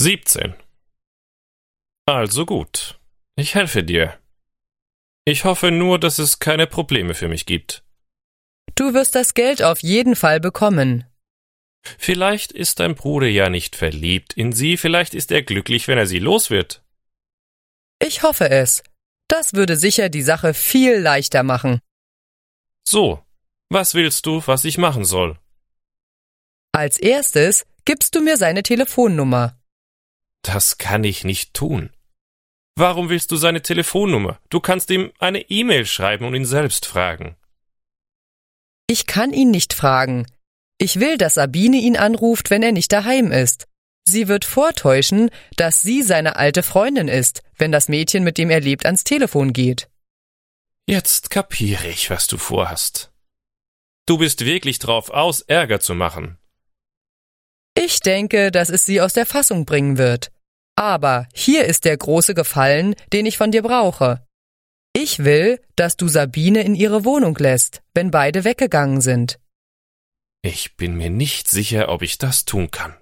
Siebzehn. Also gut. Ich helfe dir. Ich hoffe nur, dass es keine Probleme für mich gibt. Du wirst das Geld auf jeden Fall bekommen. Vielleicht ist dein Bruder ja nicht verliebt in sie, vielleicht ist er glücklich, wenn er sie los wird. Ich hoffe es. Das würde sicher die Sache viel leichter machen. So, was willst du, was ich machen soll? Als erstes gibst du mir seine Telefonnummer. Das kann ich nicht tun. Warum willst du seine Telefonnummer? Du kannst ihm eine E-Mail schreiben und ihn selbst fragen. Ich kann ihn nicht fragen. Ich will, dass Sabine ihn anruft, wenn er nicht daheim ist. Sie wird vortäuschen, dass sie seine alte Freundin ist, wenn das Mädchen, mit dem er lebt, ans Telefon geht. Jetzt kapiere ich, was du vorhast. Du bist wirklich drauf aus, Ärger zu machen. Ich denke, dass es sie aus der Fassung bringen wird. Aber hier ist der große Gefallen, den ich von dir brauche. Ich will, dass du Sabine in ihre Wohnung lässt, wenn beide weggegangen sind. Ich bin mir nicht sicher, ob ich das tun kann.